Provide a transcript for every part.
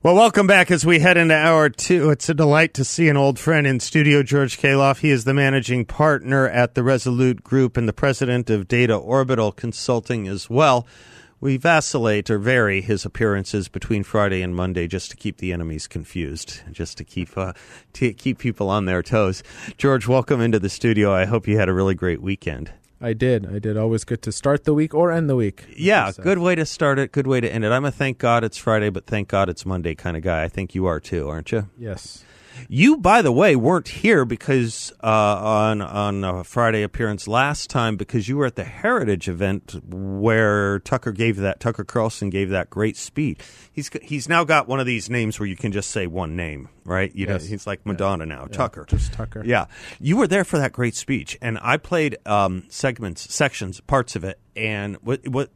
Well, welcome back as we head into hour two. It's a delight to see an old friend in studio, George Khalaf. He is the managing partner at the Resolute Group and the president of Data Orbital Consulting as well. We vacillate or vary his appearances between Friday and Monday just to keep the enemies confused, just to keep uh, to keep people on their toes. George, welcome into the studio. I hope you had a really great weekend. I did. I did. Always good to start the week or end the week. Yeah, good way to start it. Good way to end it. I'm a thank God it's Friday, but thank God it's Monday kind of guy. I think you are too, aren't you? Yes. You, by the way, weren't here because uh, on on a Friday appearance last time because you were at the Heritage event where Tucker gave that Tucker Carlson gave that great speech. He's he's now got one of these names where you can just say one name, right? You Yes. know, he's like Madonna now, Yeah, Tucker. just Tucker. Yeah, you were there for that great speech, and I played um, segments, sections, parts of it, and what what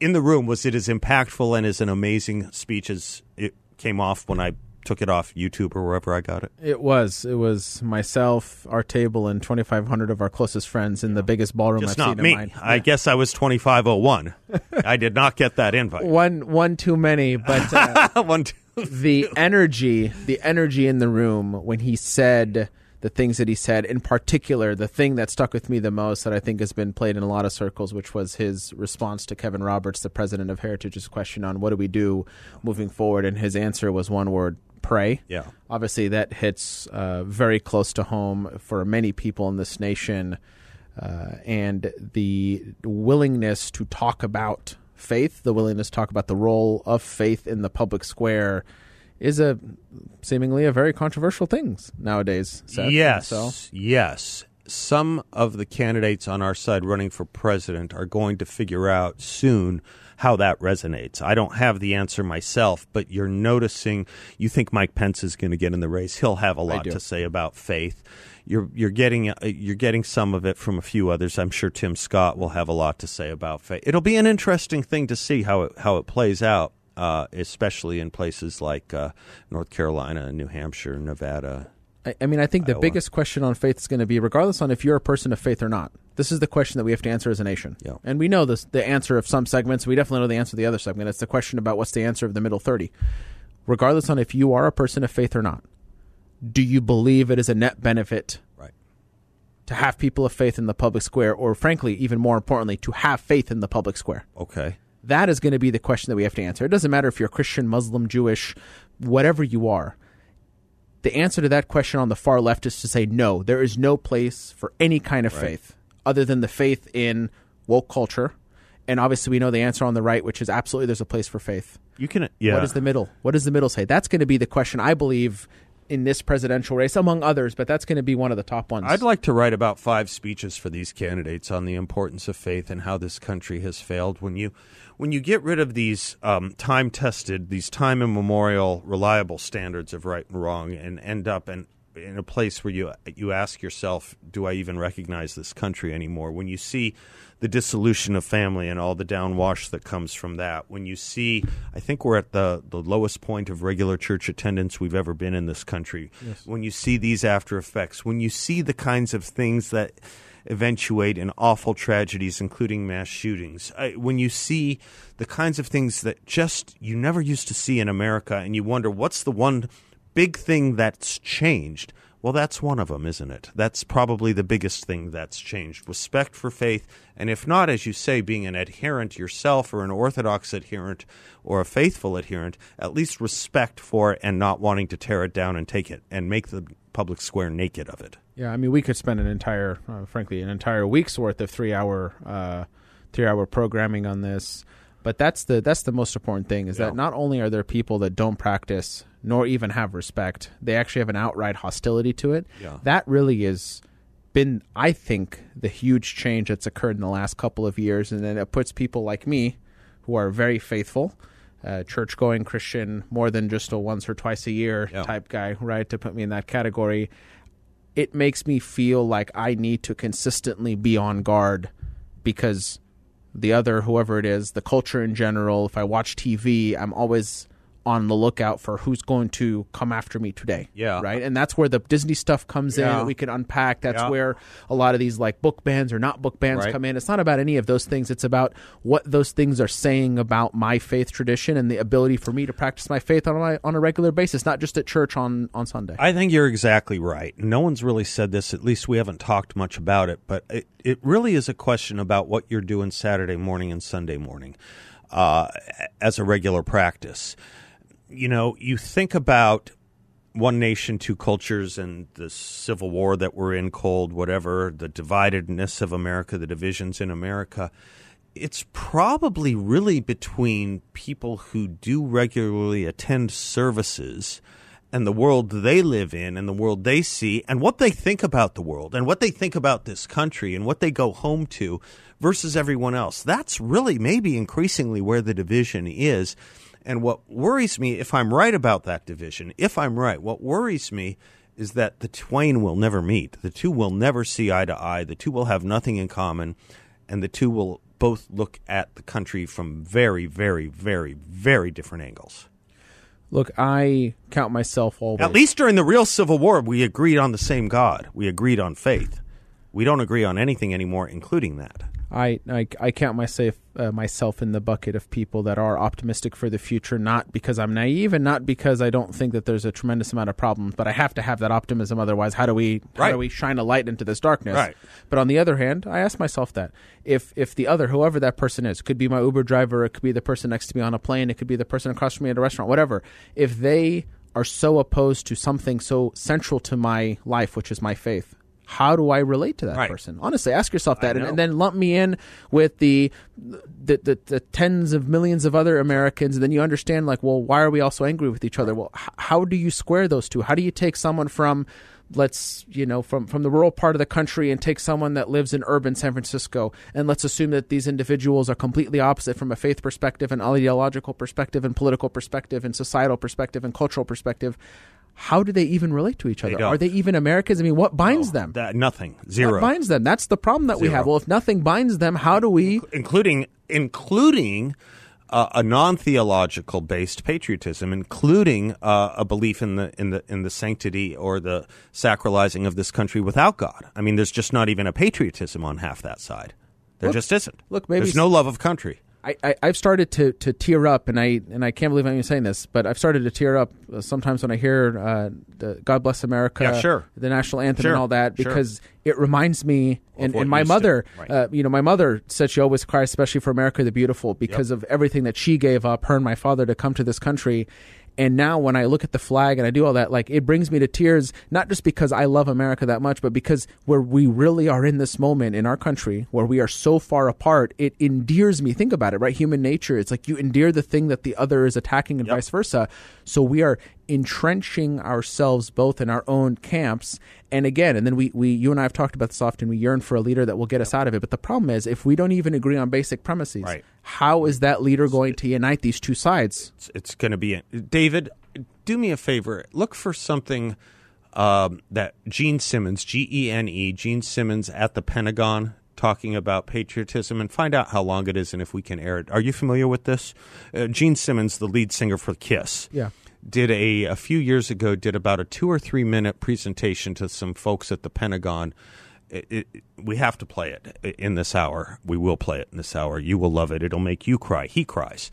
in the room was it as impactful and as an amazing speech as it came off when I took it off YouTube or wherever I got it. It was. It was myself, our table, and 2,500 of our closest friends in the biggest ballroom Just I've not seen me. in my I guess I was twenty five oh one. I did not get that invite. one one too many, but uh, One, two. the energy, the energy in the room when he said the things that he said, in particular, the thing that stuck with me the most that I think has been played in a lot of circles, which was his response to Kevin Roberts, the president of Heritage's question on what do we do moving forward, and his answer was one word: pray. Yeah. obviously that hits uh, very close to home for many people in this nation, uh, and the willingness to talk about faith, the willingness to talk about the role of faith in the public square, is a seemingly a very controversial thing nowadays. Seth. Yes, So yes. Some of the candidates on our side running for president are going to figure out soon how that resonates. I don't have the answer myself, but you're noticing. You think Mike Pence is going to get in the race? He'll have a lot to say about faith. You're you're getting uh, you're getting some of it from a few others. I'm sure Tim Scott will have a lot to say about faith. It'll be an interesting thing to see how it how it plays out, uh, especially in places like uh, North Carolina, New Hampshire, Nevada. I, I mean, I think the Iowa. biggest question on faith is going to be, regardless on if you're a person of faith or not. This is the question that we have to answer as a nation. Yeah. And we know this, the answer of some segments. We definitely know the answer of the other segment. It's the question about what's the answer of the middle 30. Regardless on if you are a person of faith or not, do you believe it is a net benefit Right. to have people of faith in the public square, or frankly, even more importantly, to have faith in the public square? Okay. That is going to be the question that we have to answer. It doesn't matter if you're Christian, Muslim, Jewish, whatever you are. The answer to that question on the far left is to say no, there is no place for any kind of faith other than the faith in woke culture. And obviously, we know the answer on the right, which is absolutely there's a place for faith. You can. Yeah. What is the middle? What does the middle say? That's going to be the question, I believe, in this presidential race, among others, but that's going to be one of the top ones. I'd like to write about five speeches for these candidates on the importance of faith and how this country has failed. When you, when you get rid of these um, time-tested, these time immemorial, reliable standards of right and wrong, and end up in in a place where you you ask yourself, do I even recognize this country anymore? When you see the dissolution of family and all the downwash that comes from that, when you see, I think we're at the the lowest point of regular church attendance we've ever been in this country. When you see these after effects, when you see the kinds of things that eventuate in awful tragedies, including mass shootings. I, when you see the kinds of things that just you never used to see in America, and you wonder what's the one big thing that's changed. Well, that's one of them, isn't it? That's probably the biggest thing that's changed. Respect for faith, and if not, as you say, being an adherent yourself or an orthodox adherent or a faithful adherent, at least respect for it and not wanting to tear it down and take it and make the public square naked of it. Yeah, I mean, we could spend an entire, uh, frankly, an entire week's worth of three-hour, uh, three-hour programming on this. But that's the that's the most important thing is that not only are there people that don't practice nor even have respect, they actually have an outright hostility to it. Yeah. That really is been, I think, the huge change that's occurred in the last couple of years, and then it puts people like me, who are very faithful, uh, church going Christian, more than just a once or twice a year Yeah. type guy, right? To put me in that category, it makes me feel like I need to consistently be on guard because the other, whoever it is, the culture in general, if I watch TV, I'm always on the lookout for who's going to come after me today. Yeah. Right. And that's where the Disney stuff comes in that we can unpack. That's Yeah. where a lot of these like book bans or not book bans Right. come in. It's not about any of those things. It's about what those things are saying about my faith tradition and the ability for me to practice my faith on a, on a regular basis, not just at church on, on Sunday. I think you're exactly right. No one's really said this, at least we haven't talked much about it, but it, it really is a question about what you're doing Saturday morning and Sunday morning uh, as a regular practice. You know, you think about one nation, two cultures, and the civil war that we're in, cold, whatever, the dividedness of America, the divisions in America. It's probably really between people who do regularly attend services and the world they live in and the world they see and what they think about the world and what they think about this country and what they go home to versus everyone else. That's really maybe increasingly where the division is. And what worries me, if I'm right about that division, if I'm right, what worries me is that the twain will never meet. The two will never see eye to eye. The two will have nothing in common. And the two will both look at the country from very, very, very, very different angles. Look, I count myself always. At least during the real Civil War, we agreed on the same God. We agreed on faith. We don't agree on anything anymore, including that. I, I, I count myself uh, myself in the bucket of people that are optimistic for the future, not because I'm naive and not because I don't think that there's a tremendous amount of problems, but I have to have that optimism. Otherwise, how do we how Right. do we shine a light into this darkness? Right. But on the other hand, I ask myself that if if the other, whoever that person is, could be my Uber driver, it could be the person next to me on a plane, it could be the person across from me at a restaurant, whatever. If they are so opposed to something so central to my life, which is my faith. How do I relate to that Right. person? Honestly, ask yourself that, and, and then lump me in with the the, the the tens of millions of other Americans, and then you understand like, well, why are we all so angry with each other? Well, h- how do you square those two? How do you take someone from let's you know from from the rural part of the country and take someone that lives in urban San Francisco and let's assume that these individuals are completely opposite from a faith perspective and ideological perspective and political perspective and societal perspective and cultural perspective how do they even relate to each other are they even Americans I mean what binds them That, nothing. Zero. what binds them? That's the problem that we have. Well, if nothing binds them, how do we? including including uh, a non-theological based patriotism, including uh, a belief in the in the in the sanctity or the sacralizing of this country without God. I mean, there's just not even a patriotism on half that side. There Look- just isn't. look, maybe there's no love of country. I, I, I've started to, to tear up, and I and I can't believe I'm even saying this, but I've started to tear up uh, sometimes when I hear uh, the "God Bless America," Yeah, sure. the national anthem, Sure, and all that, sure. because it reminds me. And, and my mother, Right. uh, you know, my mother said she always cries, especially for America the Beautiful, because of everything that she gave up, her and my father, to come to this country. And now when I look at the flag and I do all that, like it brings me to tears, not just because I love America that much, but because where we really are in this moment in our country, where we are so far apart, it endears me. Think about it, right? Human nature. It's like you endear the thing that the other is attacking and vice versa. So we are entrenching ourselves both in our own camps. And again, and then we, we you and I have talked about this often, we yearn for a leader that will get us out of it. But the problem is if we don't even agree on basic premises, Right. how is that leader going to unite these two sides? It's, it's going to be David. Do me a favor. Look for something um, that Gene Simmons, G E N E, Gene Simmons at the Pentagon talking about patriotism, and find out how long it is and if we can air it. Are you familiar with this? Uh, Gene Simmons, the lead singer for Kiss, Yeah. Did a a few years ago did about a two or three minute presentation to some folks at the Pentagon. It, it, we have to play it in this hour. We will play it in this hour. You will love it. It'll make you cry. He cries.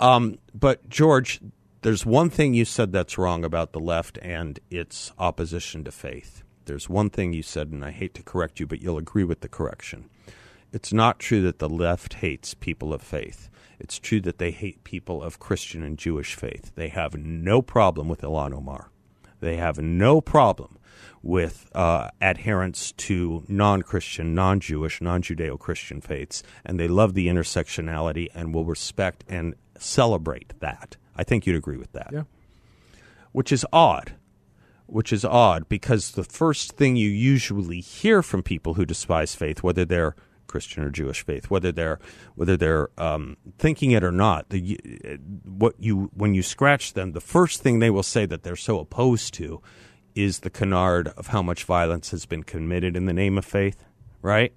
Um, but George, there's one thing you said that's wrong about the left and its opposition to faith. There's one thing you said, and I hate to correct you, but you'll agree with the correction. It's not true that the left hates people of faith. It's true that they hate people of Christian and Jewish faith. They have no problem with Ilhan Omar. They have no problem with uh, adherence to non Christian, non Jewish, non Judeo Christian faiths, and they love the intersectionality and will respect and celebrate that. I think you'd agree with that. Yeah. Which is odd. Which is odd because the first thing you usually hear from people who despise faith, whether they're Christian or Jewish faith, whether they're whether they're um, thinking it or not. The what you when you scratch them, the first thing they will say that they're so opposed to is the canard of how much violence has been committed in the name of faith, right?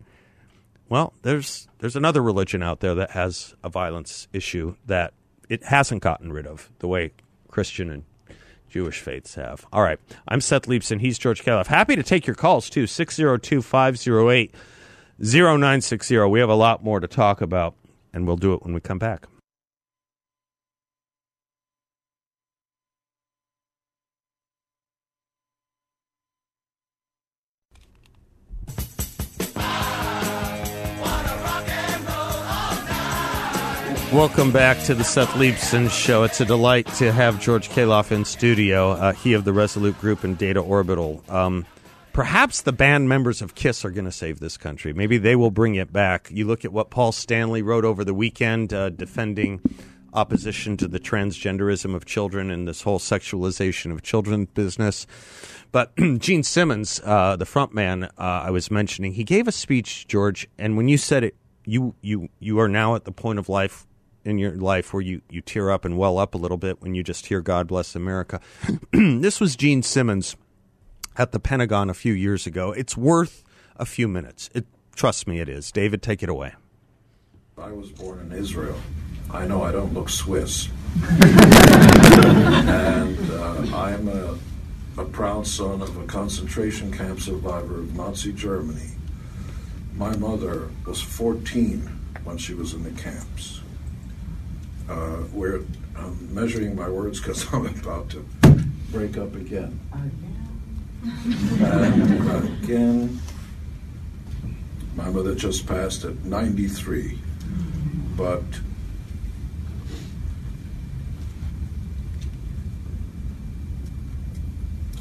Well, there's there's another religion out there that has a violence issue that it hasn't gotten rid of the way Christian and Jewish faiths have. All right. I'm Seth Leibsohn. He's George Khalaf. Happy to take your calls, too. 602 508 0960. We have a lot more to talk about, and we'll do it when we come back. Welcome back to the Seth Leibsohn Show. It's a delight to have George Khalaf in studio, uh, he of the Resolute Group and Data Orbital. Um, perhaps the band members of Kiss are going to save this country. Maybe they will bring it back. You look at what Paul Stanley wrote over the weekend uh, defending opposition to the transgenderism of children and this whole sexualization of children business. But Gene Simmons, uh, the front man uh, I was mentioning, he gave a speech, George, and when you said it, you, you, you are now at the point of life in your life where you, you tear up and well up a little bit when you just hear God Bless America. this was Gene Simmons at the Pentagon a few years ago. It's worth a few minutes. It, trust me, it is. David, take it away. I was born in Israel. I know I don't look Swiss. and uh, I'm a, a proud son of a concentration camp survivor of Nazi Germany. My mother was 14 when she was in the camps uh, where I'm measuring my words because I'm about to break up again. And again, my mother just passed at 93, but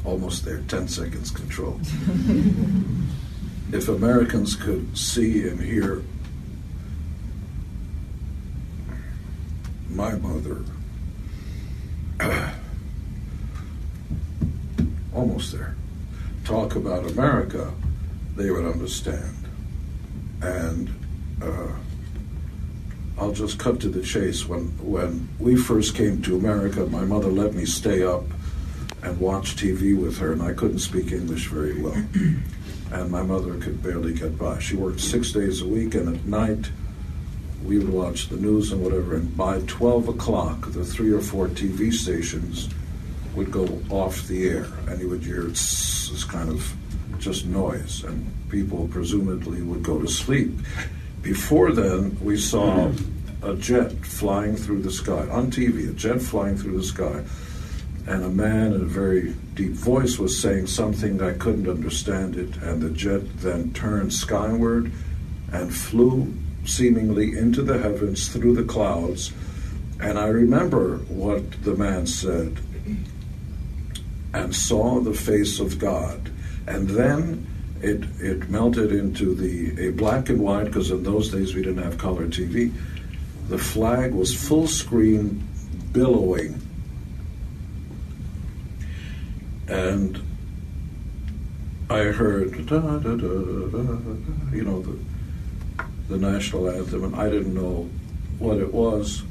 almost there, 10 seconds control. if Americans could see and hear my mother, almost there, talk about America, they would understand. And uh, I'll just cut to the chase. When when we first came to America, my mother let me stay up and watch TV with her, and I couldn't speak English very well. and my mother could barely get by. She worked six days a week, and at night we would watch the news and whatever, and by 12 o'clock, the three or four TV stations would go off the air, and you would hear this kind of just noise, and people presumably would go to sleep. Before then, we saw a jet flying through the sky on TV, a jet flying through the sky, and a man in a very deep voice was saying something I couldn't understand it, and the jet then turned skyward and flew seemingly into the heavens through the clouds. And I remember what the man said and saw the face of God. And then it, it melted into the a black and white, because in those days we didn't have color TV. The flag was full screen, billowing. And I heard, da, da, da, you know, the the national anthem, and I didn't know what it was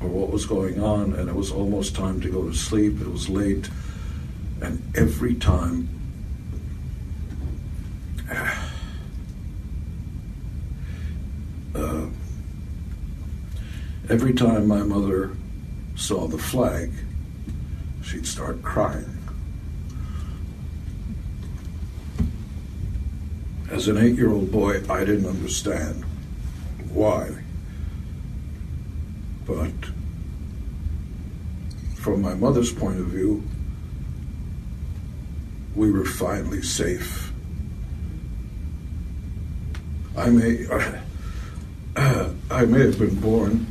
or what was going on, and it was almost time to go to sleep. It was late, and every time. Uh, every time my mother saw the flag, she'd start crying. As an eight year old boy, I didn't understand why. But from my mother's point of view, we were finally safe. I may, uh, I may have been born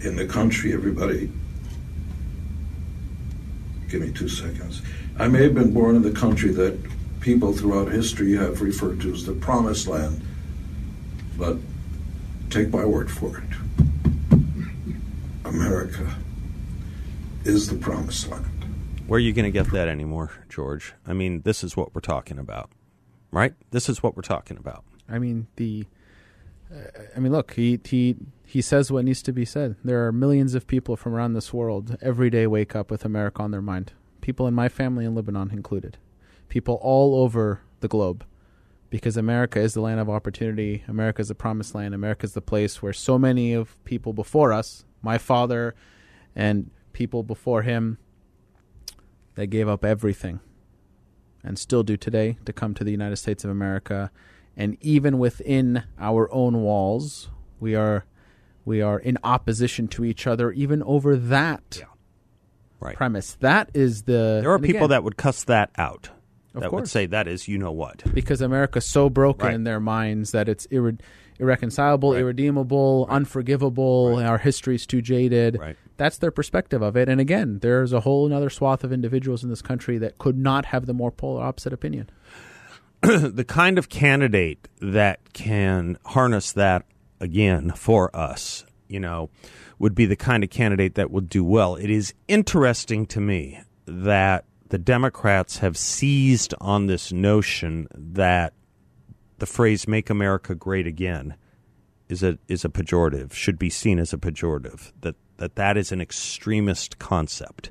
in the country, everybody. Give me two seconds. I may have been born in the country that people throughout history have referred to as the promised land, but take my word for it. America is the promised land. Where are you going to get that anymore, George? I mean, this is what we're talking about. right? This is what we're talking about. I mean the. Uh, I mean, look, he he he says what needs to be said. There are millions of people from around this world every day wake up with America on their mind. People in my family in Lebanon included. People all over the globe. Because America is the land of opportunity. America is the promised land. America is the place where so many of people before us, my father and people before him, they gave up everything and still do today to come to the United States of America. And even within our own walls, we are we are in opposition to each other, even over that Yeah. Right. premise. That is the There are people again, that would cuss that out. Of that would course. say that is you know what. because America's so broken Right. in their minds that it's irre- irreconcilable, Right. irredeemable, unforgivable. Our history's too jaded. Right. That's their perspective of it. And again, there's a whole other swath of individuals in this country that could not have the more polar opposite opinion. the kind of candidate that can harness that again for us, you know, would be the kind of candidate that would do well. It is interesting to me that the Democrats have seized on this notion that the phrase "Make America Great Again" is a is a pejorative, should be seen as a pejorative. That that that is an extremist concept.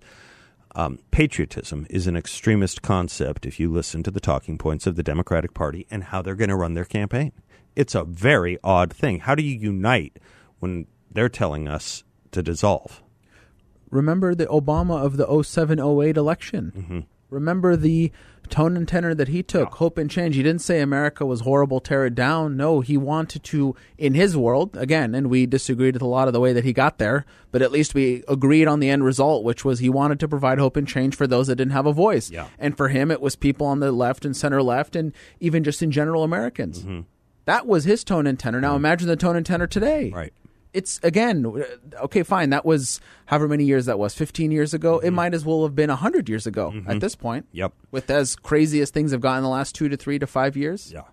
Um, patriotism is an extremist concept if you listen to the talking points of the Democratic Party and how they're going to run their campaign. It's a very odd thing. How do you unite when they're telling us to dissolve? Remember the Obama of the 07 08 election. Mm-hmm. Remember the tone and tenor that he took, hope and change. He didn't say America was horrible, tear it down. No, he wanted to, in his world, again, and we disagreed with a lot of the way that he got there, but at least we agreed on the end result, which was he wanted to provide hope and change for those that didn't have a voice. Yeah. And for him, it was people on the left and center left, and even just in general Americans. Mm-hmm. That was his tone and tenor. Now imagine the tone and tenor today Right. It's again okay fine that was however many years that was 15 years ago it mm-hmm. might as well have been 100 years ago at mm-hmm. this point Yep. with as crazy as things have gotten in the last two to three to five years Yeah.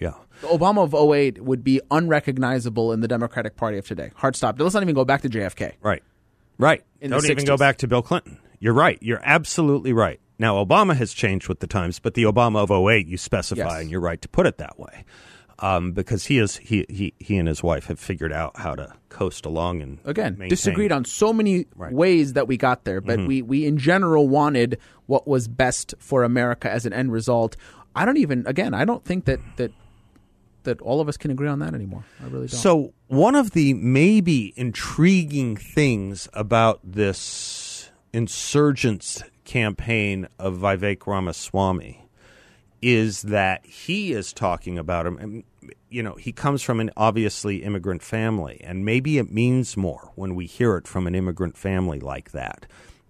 Yeah. the obama of 08 would be unrecognizable in the democratic party of today hard stop let's not even go back to jfk Right. Right. In Don't even go back to Bill Clinton. You're right. You're absolutely right. Now, Obama has changed with the times, but the Obama of 08, you specify, Yes. and you're right to put it that way. Um, because he is he, he he and his wife have figured out how to coast along and again maintain. disagreed on so many Right. ways that we got there but we we in general wanted what was best for america as an end result i don't even again i don't think that that that all of us can agree on that anymore i really don't So, one of the maybe intriguing things about this insurgents campaign of Vivek Ramaswamy is that he is talking about him. and, You know, he comes from an obviously immigrant family, and maybe it means more when we hear it from an immigrant family like that.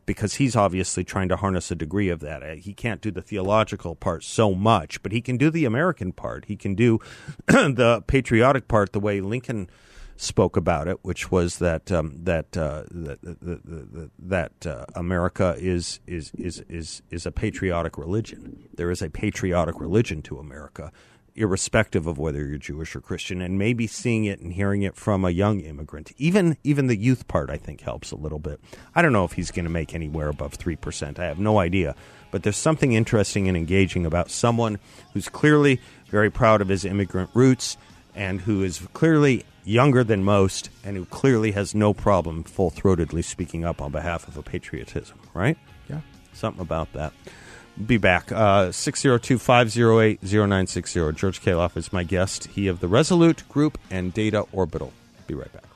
Because he's obviously trying to harness a degree of that. Uh, He can't do the theological part so much, but he can do the American part. He can do the patriotic part the way Lincoln spoke about it, which was that um, that uh, that that, that, uh, America is is is is is a patriotic religion. There is a patriotic religion to America, irrespective of whether you're Jewish or Christian. And maybe seeing it and hearing it from a young immigrant, even even the youth part, I think helps a little bit. I don't know if he's going to make anywhere above three percent. I have no idea. But there's something interesting and engaging about someone who's clearly very proud of his immigrant roots and who is clearly younger than most and who clearly has no problem full throatedly speaking up on behalf of a patriotism, right? yeah Something about that. Be back. Uh, 602 508 0960. George Khalaf is my guest. He of the Resolute Group and Data Orbital. Be right back.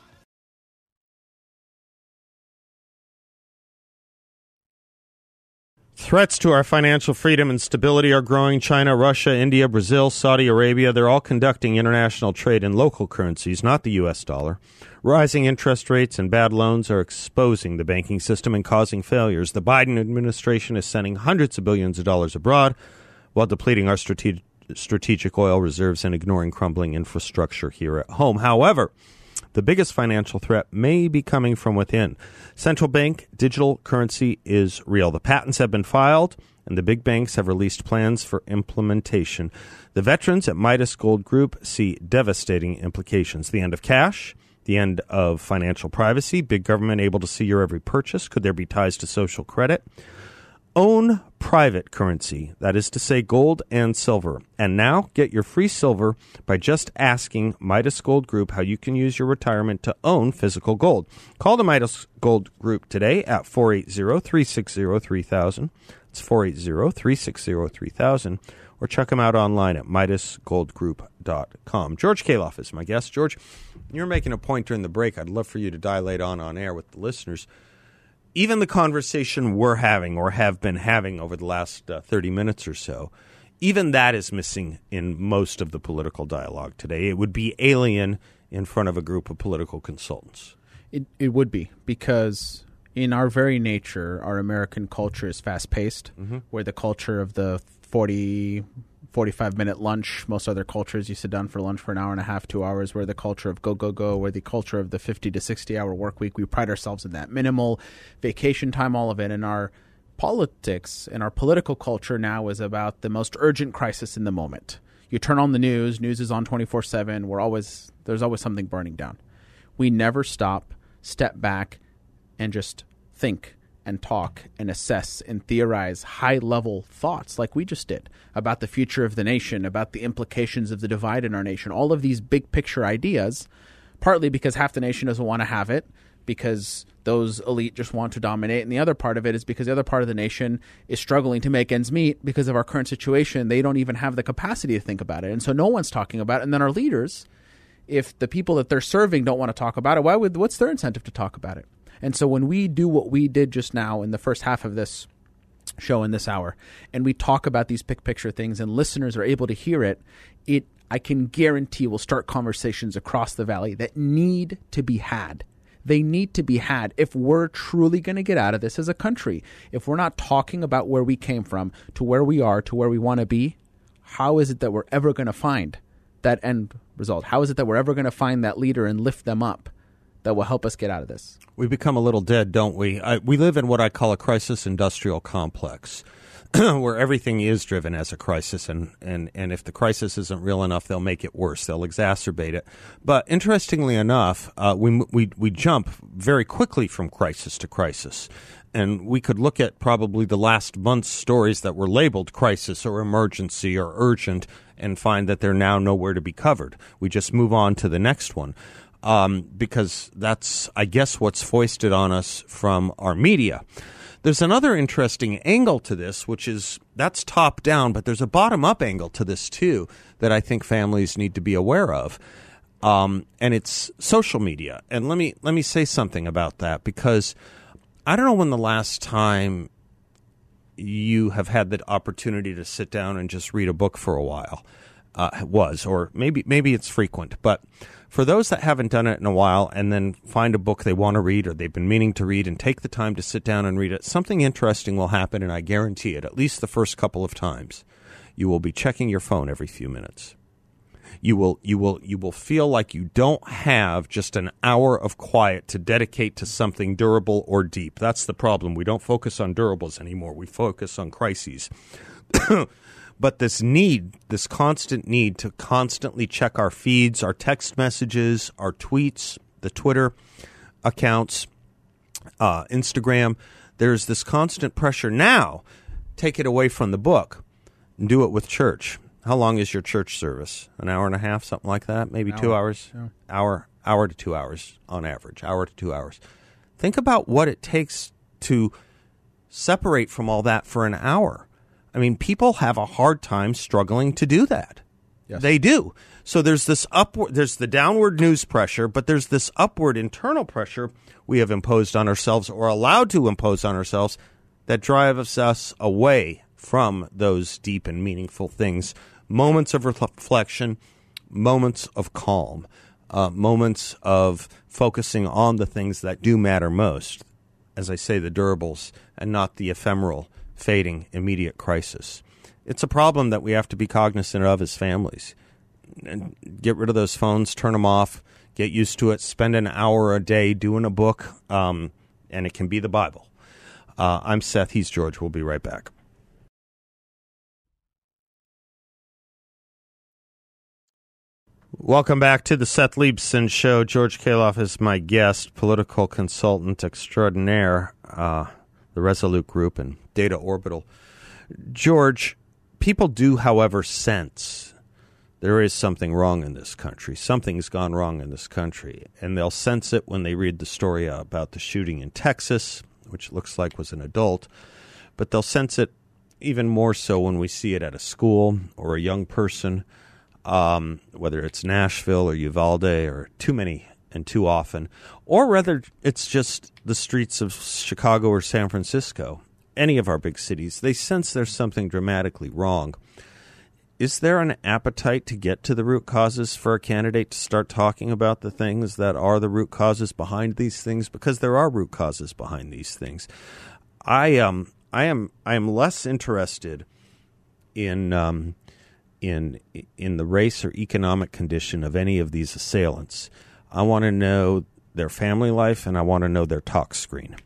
Threats to our financial freedom and stability are growing. China, Russia, India, Brazil, Saudi Arabia, they're all conducting international trade in local currencies, not the U.S. dollar. Rising interest rates and bad loans are exposing the banking system and causing failures. The Biden administration is sending hundreds of billions of dollars abroad while depleting our strate- strategic oil reserves and ignoring crumbling infrastructure here at home. However, the biggest financial threat may be coming from within. Central bank digital currency is real. The patents have been filed, and the big banks have released plans for implementation. The veterans at Midas Gold Group see devastating implications. The end of cash, the end of financial privacy, big government able to see your every purchase. Could there be ties to social credit? Own private currency, that is to say, gold and silver. And now get your free silver by just asking Midas Gold Group how you can use your retirement to own physical gold. Call the Midas Gold Group today at 480 360 3000. It's 480 360 3000. Or check them out online at MidasGoldGroup.com. George Khalaf is my guest. George, you're making a point during the break. I'd love for you to dilate on on air with the listeners even the conversation we're having or have been having over the last uh, 30 minutes or so, even that is missing in most of the political dialogue today. It would be alien in front of a group of political consultants. It, it would be because in our very nature, our American culture is fast paced, mm-hmm. where the culture of the 40, 45 minute lunch. Most other cultures, you sit down for lunch for an hour and a half, two hours. We're the culture of go, go, go. We're the culture of the 50 to 60 hour work week. We pride ourselves in that minimal vacation time, all of it. And our politics and our political culture now is about the most urgent crisis in the moment. You turn on the news, news is on 24 7. We're always, there's always something burning down. We never stop, step back, and just think and talk and assess and theorize high level thoughts like we just did about the future of the nation, about the implications of the divide in our nation, all of these big picture ideas, partly because half the nation doesn't want to have it, because those elite just want to dominate. And the other part of it is because the other part of the nation is struggling to make ends meet because of our current situation. They don't even have the capacity to think about it. And so no one's talking about it. And then our leaders, if the people that they're serving don't want to talk about it, why would what's their incentive to talk about it? And so when we do what we did just now in the first half of this show in this hour, and we talk about these big picture things, and listeners are able to hear it, it I can guarantee will start conversations across the valley that need to be had. They need to be had if we're truly going to get out of this as a country. If we're not talking about where we came from to where we are to where we want to be, how is it that we're ever going to find that end result? How is it that we're ever going to find that leader and lift them up? That will help us get out of this. We become a little dead, don't we? I, we live in what I call a crisis industrial complex. where everything is driven as a crisis, and, and, and if the crisis isn't real enough, they'll make it worse. They'll exacerbate it. But interestingly enough, uh, we, we, we jump very quickly from crisis to crisis. And we could look at probably the last month's stories that were labeled crisis or emergency or urgent and find that they're now nowhere to be covered. We just move on to the next one um, because that's, I guess, what's foisted on us from our media. There's another interesting angle to this, which is that's top down, but there's a bottom up angle to this too that I think families need to be aware of. Um, and it's social media. And let me let me say something about that because I don't know when the last time you have had the opportunity to sit down and just read a book for a while uh, was, or maybe maybe it's frequent, but for those that haven't done it in a while and then find a book they want to read or they've been meaning to read and take the time to sit down and read it, something interesting will happen, and I guarantee it, at least the first couple of times. You will be checking your phone every few minutes. You will you will you will feel like you don't have just an hour of quiet to dedicate to something durable or deep. That's the problem. We don't focus on durables anymore. We focus on crises. but this need, this constant need to constantly check our feeds, our text messages, our tweets, the Twitter accounts, uh, Instagram, there's this constant pressure now. Take it away from the book and do it with church. How long is your church service? An hour and a half, something like that? Maybe two hours? Yeah. Hour, hour to two hours on average. Hour to two hours. Think about what it takes to separate from all that for an hour I mean, people have a hard time struggling to do that. Yes. They do. So there's this upward, there's the downward news pressure, but there's this upward internal pressure we have imposed on ourselves or allowed to impose on ourselves that drives us away from those deep and meaningful things. Moments of reflection, moments of calm, uh, moments of focusing on the things that do matter most. As I say, the durables and not the ephemeral fading immediate crisis. It's a problem that we have to be cognizant of as families. And get rid of those phones, turn them off, get used to it, spend an hour a day doing a book, um, and it can be the Bible. Uh, I'm Seth, he's George. We'll be right back. Welcome back to the Seth Leibsohn Show. George Khalaf is my guest, political consultant extraordinaire. Uh, the Resolute Group and Data Orbital. George, people do, however, sense there is something wrong in this country. Something's gone wrong in this country. And they'll sense it when they read the story about the shooting in Texas, which looks like was an adult. But they'll sense it even more so when we see it at a school or a young person, um, whether it's Nashville or Uvalde or too many and too often, or rather, it's just the streets of Chicago or San Francisco, any of our big cities. They sense there's something dramatically wrong. Is there an appetite to get to the root causes for a candidate to start talking about the things that are the root causes behind these things? Because there are root causes behind these things. I um I am I am less interested in um, in in the race or economic condition of any of these assailants. I want to know their family life and I want to know their talk screen.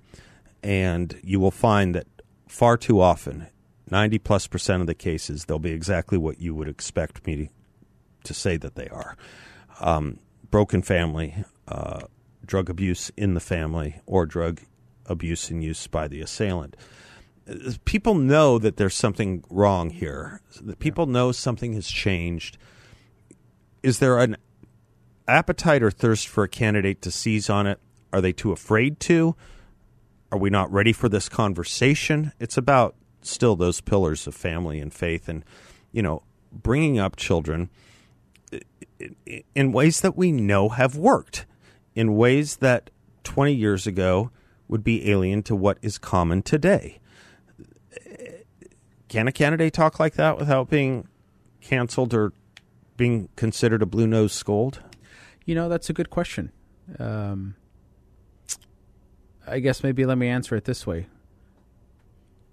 And you will find that far too often 90 plus percent of the cases, they'll be exactly what you would expect me to say that they are um, broken family, uh, drug abuse in the family, or drug abuse and use by the assailant. People know that there's something wrong here. People know something has changed. Is there an appetite or thirst for a candidate to seize on it? Are they too afraid to? Are we not ready for this conversation? It's about still those pillars of family and faith and you know bringing up children in ways that we know have worked in ways that 20 years ago would be alien to what is common today can a candidate talk like that without being canceled or being considered a blue nose scold you know that's a good question um, i guess maybe let me answer it this way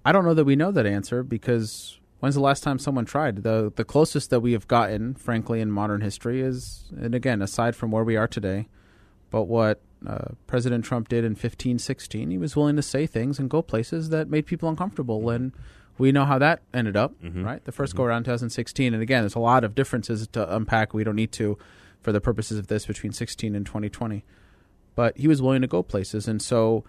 I don't know that we know that answer because when's the last time someone tried? The the closest that we have gotten, frankly, in modern history is, and again, aside from where we are today, but what uh, President Trump did in fifteen sixteen, he was willing to say things and go places that made people uncomfortable. And we know how that ended up, mm-hmm. right? The 1st mm-hmm. go around 2016. And again, there's a lot of differences to unpack. We don't need to for the purposes of this between 16 and 2020. But he was willing to go places. And so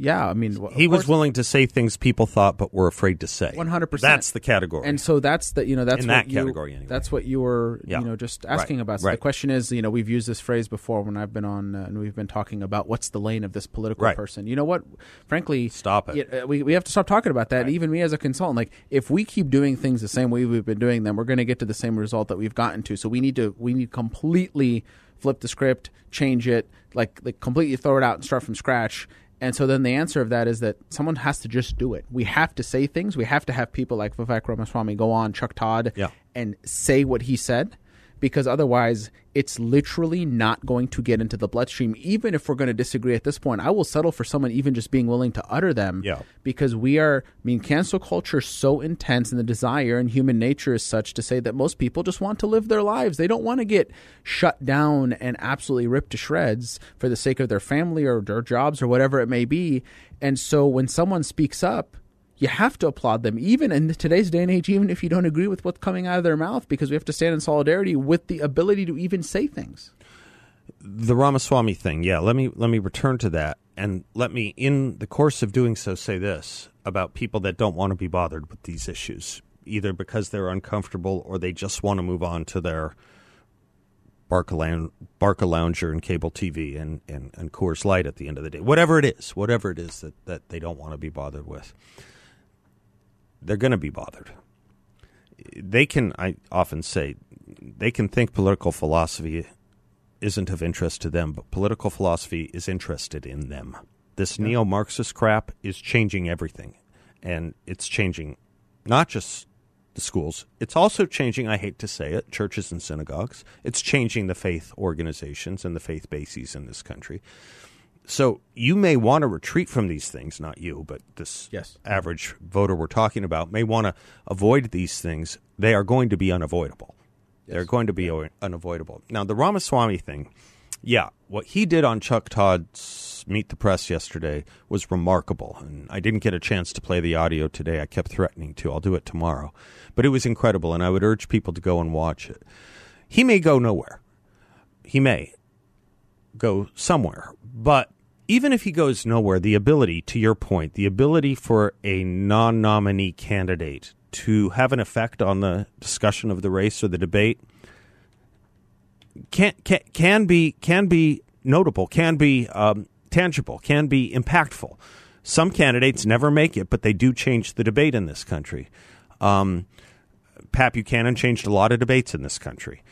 yeah, I mean, he was willing to say things people thought but were afraid to say. One hundred percent. That's the category. And so that's the you know that's in what that you, category. Anyway. That's what you were yeah. you know just asking right. about. So right. the question is, you know, we've used this phrase before when I've been on uh, and we've been talking about what's the lane of this political right. person. You know what? Frankly, stop it. Uh, we we have to stop talking about that. Even me as a consultant, like if we keep doing things the same way we've been doing them, we're going to get to the same result that we've gotten to. So we need to we need completely flip the script, change it, like like completely throw it out and start from scratch and so then the answer of that is that someone has to just do it. We have to say things. We have to have people like Vivek Ramaswamy go on Chuck Todd yeah. and say what he said because otherwise it's literally not going to get into the bloodstream. Even if we're going to disagree at this point, I will settle for someone even just being willing to utter them. Yeah. Because we are, I mean, cancel culture is so intense, and the desire and human nature is such to say that most people just want to live their lives. They don't want to get shut down and absolutely ripped to shreds for the sake of their family or their jobs or whatever it may be. And so when someone speaks up, you have to applaud them, even in today's day and age, even if you don't agree with what's coming out of their mouth, because we have to stand in solidarity with the ability to even say things. The Ramaswamy thing, yeah. Let me let me return to that, and let me, in the course of doing so, say this about people that don't want to be bothered with these issues, either because they're uncomfortable or they just want to move on to their Barca, Barca Lounger and cable TV and, and, and Coors Light at the end of the day. Whatever it is, whatever it is that, that they don't want to be bothered with they're going to be bothered. They can, I often say, they can think political philosophy isn't of interest to them, but political philosophy is interested in them. This yeah. neo Marxist crap is changing everything. And it's changing not just the schools, it's also changing, I hate to say it, churches and synagogues. It's changing the faith organizations and the faith bases in this country. So you may want to retreat from these things, not you, but this yes. average voter we're talking about may want to avoid these things. They are going to be unavoidable. Yes. They're going to be yeah. unavoidable. Now, the Ramaswamy thing, yeah, what he did on Chuck Todd's Meet the Press yesterday was remarkable. And I didn't get a chance to play the audio today. I kept threatening to. I'll do it tomorrow. But it was incredible, and I would urge people to go and watch it. He may go nowhere. He may go somewhere. But even if he goes nowhere, the ability, to your point, the ability for a non nominee candidate to have an effect on the discussion of the race or the debate can, can, can be can be notable, can be um, tangible, can be impactful. Some candidates never make it, but they do change the debate in this country. Um, Pat Buchanan changed a lot of debates in this country.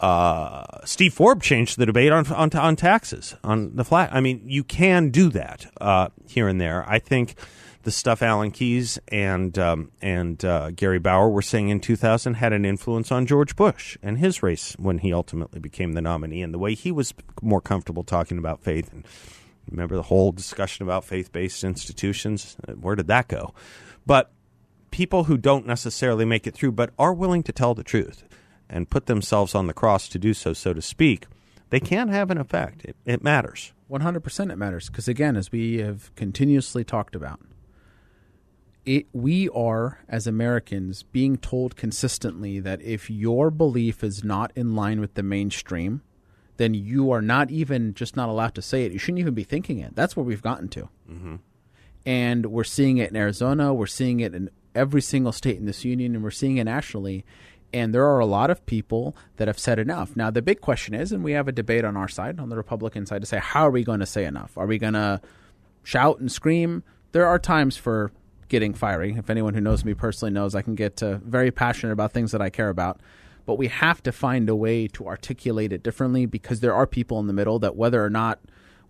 Uh, Steve Forbes changed the debate on, on, on taxes on the flat. I mean, you can do that uh, here and there. I think the stuff Alan Keyes and um, and uh, Gary Bauer were saying in 2000 had an influence on George Bush and his race when he ultimately became the nominee, and the way he was more comfortable talking about faith. And remember the whole discussion about faith-based institutions? Where did that go? But people who don't necessarily make it through, but are willing to tell the truth and put themselves on the cross to do so, so to speak, they can have an effect. It, it matters. 100% it matters. Because, again, as we have continuously talked about, it, we are, as Americans, being told consistently that if your belief is not in line with the mainstream, then you are not even just not allowed to say it. You shouldn't even be thinking it. That's where we've gotten to. Mm-hmm. And we're seeing it in Arizona. We're seeing it in every single state in this union, and we're seeing it nationally. And there are a lot of people that have said enough. Now, the big question is, and we have a debate on our side, on the Republican side, to say, how are we going to say enough? Are we going to shout and scream? There are times for getting fiery. If anyone who knows me personally knows, I can get uh, very passionate about things that I care about. But we have to find a way to articulate it differently because there are people in the middle that, whether or not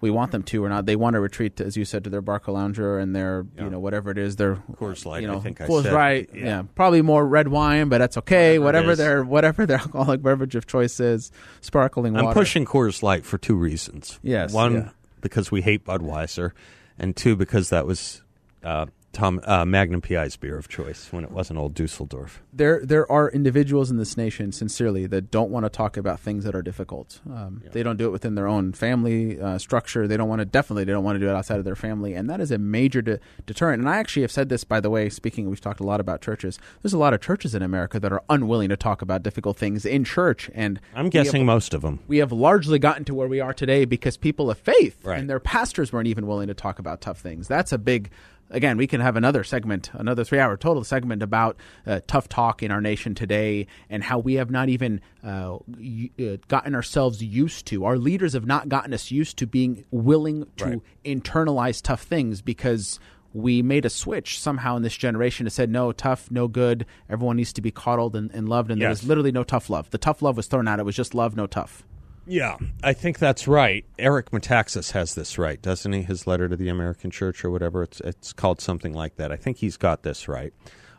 we want them to or not. They want to retreat, to, as you said, to their Barcalounger and their, yeah. you know, whatever it is, their Coors Light. You know, I think Coors I said, right. Yeah. yeah. probably more red wine, but that's okay. Whatever, whatever their whatever their alcoholic beverage of choice is, sparkling water. I'm pushing Coors Light for two reasons. Yes, one yeah. because we hate Budweiser, and two because that was uh, Tom uh, Magnum PI's beer of choice when it wasn't old Dusseldorf. There, there are individuals in this nation, sincerely, that don't want to talk about things that are difficult. Um, yeah. They don't do it within their own family uh, structure. They don't want to. Definitely, they don't want to do it outside of their family, and that is a major de- deterrent. And I actually have said this, by the way. Speaking, we've talked a lot about churches. There's a lot of churches in America that are unwilling to talk about difficult things in church, and I'm guessing have, most of them. We have largely gotten to where we are today because people of faith right. and their pastors weren't even willing to talk about tough things. That's a big again, we can have another segment, another three hour total segment about uh, tough talk in our nation today and how we have not even uh, uh, gotten ourselves used to, our leaders have not gotten us used to being willing to right. internalize tough things because we made a switch somehow in this generation and said, no, tough, no good. Everyone needs to be coddled and, and loved. And yes. there was literally no tough love. The tough love was thrown out. It was just love, no tough. Yeah, I think that's right. Eric Metaxas has this right, doesn't he? His letter to the American Church or whatever it's it's called something like that. I think he's got this right.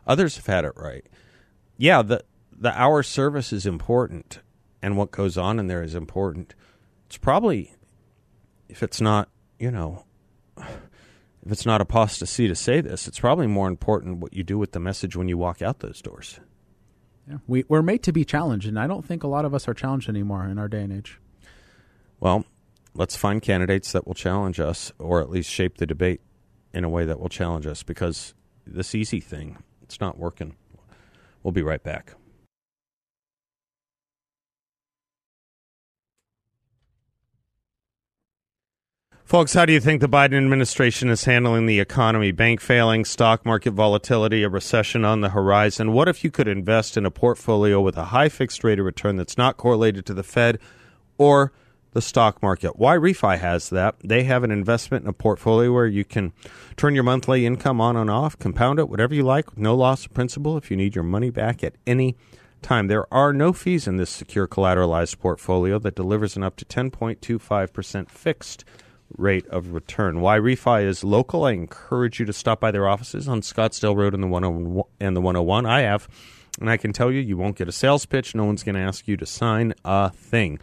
Others have had it right. Yeah, the the hour service is important and what goes on in there is important. It's probably if it's not, you know, if it's not apostasy to say this, it's probably more important what you do with the message when you walk out those doors. Yeah. We, we're made to be challenged, and I don't think a lot of us are challenged anymore in our day and age. Well, let's find candidates that will challenge us or at least shape the debate in a way that will challenge us because this easy thing, it's not working. We'll be right back. Folks, how do you think the Biden administration is handling the economy? Bank failing, stock market volatility, a recession on the horizon. What if you could invest in a portfolio with a high fixed rate of return that's not correlated to the Fed or the stock market. YRefy has that. They have an investment in a portfolio where you can turn your monthly income on and off, compound it, whatever you like, no loss of principal if you need your money back at any time. There are no fees in this secure collateralized portfolio that delivers an up to 10.25% fixed rate of return. YRefy is local. I encourage you to stop by their offices on Scottsdale Road and the 101 and the 101. I have and I can tell you you won't get a sales pitch. No one's going to ask you to sign a thing.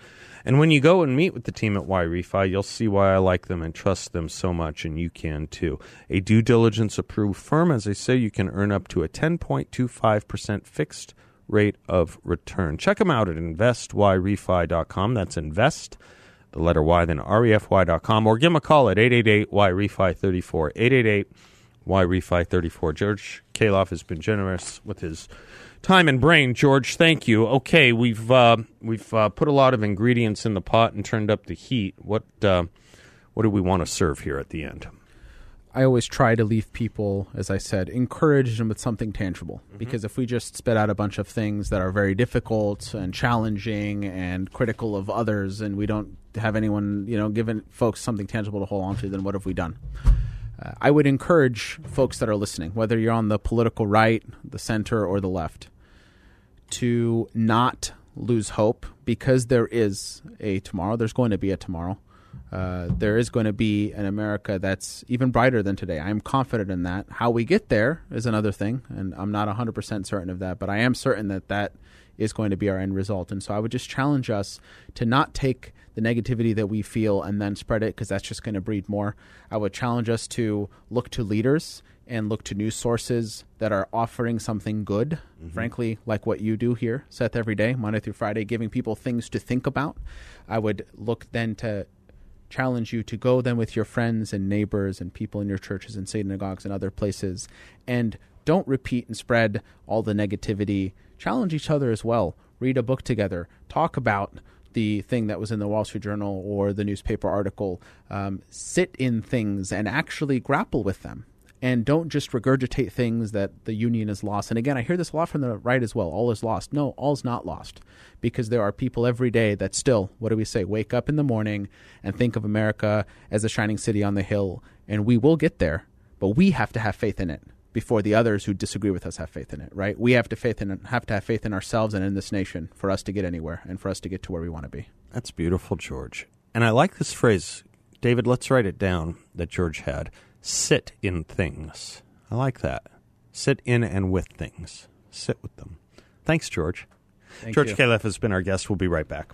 And when you go and meet with the team at YRefy, you'll see why I like them and trust them so much, and you can too. A due diligence approved firm, as I say, you can earn up to a 10.25% fixed rate of return. Check them out at investyrefy.com. That's invest, the letter Y, then refy.com, or give them a call at 888 YRefy 34. 888 YRefy 34. George Khalaf has been generous with his time and brain, George. Thank you. Okay, we've uh, we've uh, put a lot of ingredients in the pot and turned up the heat. What uh, what do we want to serve here at the end? I always try to leave people, as I said, encourage them with something tangible. Mm-hmm. Because if we just spit out a bunch of things that are very difficult and challenging and critical of others, and we don't have anyone, you know, giving folks something tangible to hold on to, then what have we done? Uh, I would encourage folks that are listening, whether you're on the political right, the center, or the left, to not lose hope because there is a tomorrow. There's going to be a tomorrow uh, there is going to be an America that's even brighter than today. I am confident in that. How we get there is another thing, and I'm not 100% certain of that, but I am certain that that is going to be our end result. And so I would just challenge us to not take the negativity that we feel and then spread it because that's just going to breed more. I would challenge us to look to leaders and look to news sources that are offering something good, mm-hmm. frankly, like what you do here, Seth, every day, Monday through Friday, giving people things to think about. I would look then to challenge you to go then with your friends and neighbors and people in your churches and synagogues and other places and don't repeat and spread all the negativity. Challenge each other as well. Read a book together. Talk about the thing that was in the Wall Street Journal or the newspaper article. Um, sit in things and actually grapple with them and don't just regurgitate things that the union is lost. And again, I hear this a lot from the right as well. All is lost. No, all's not lost because there are people every day that still, what do we say, wake up in the morning and think of America as a shining city on the hill. And we will get there, but we have to have faith in it before the others who disagree with us have faith in it, right? We have to faith in have to have faith in ourselves and in this nation for us to get anywhere and for us to get to where we want to be. That's beautiful, George. And I like this phrase. David, let's write it down that George had sit in things. I like that. Sit in and with things. Sit with them. Thanks, George. Thank George you. Khalaf has been our guest. We'll be right back.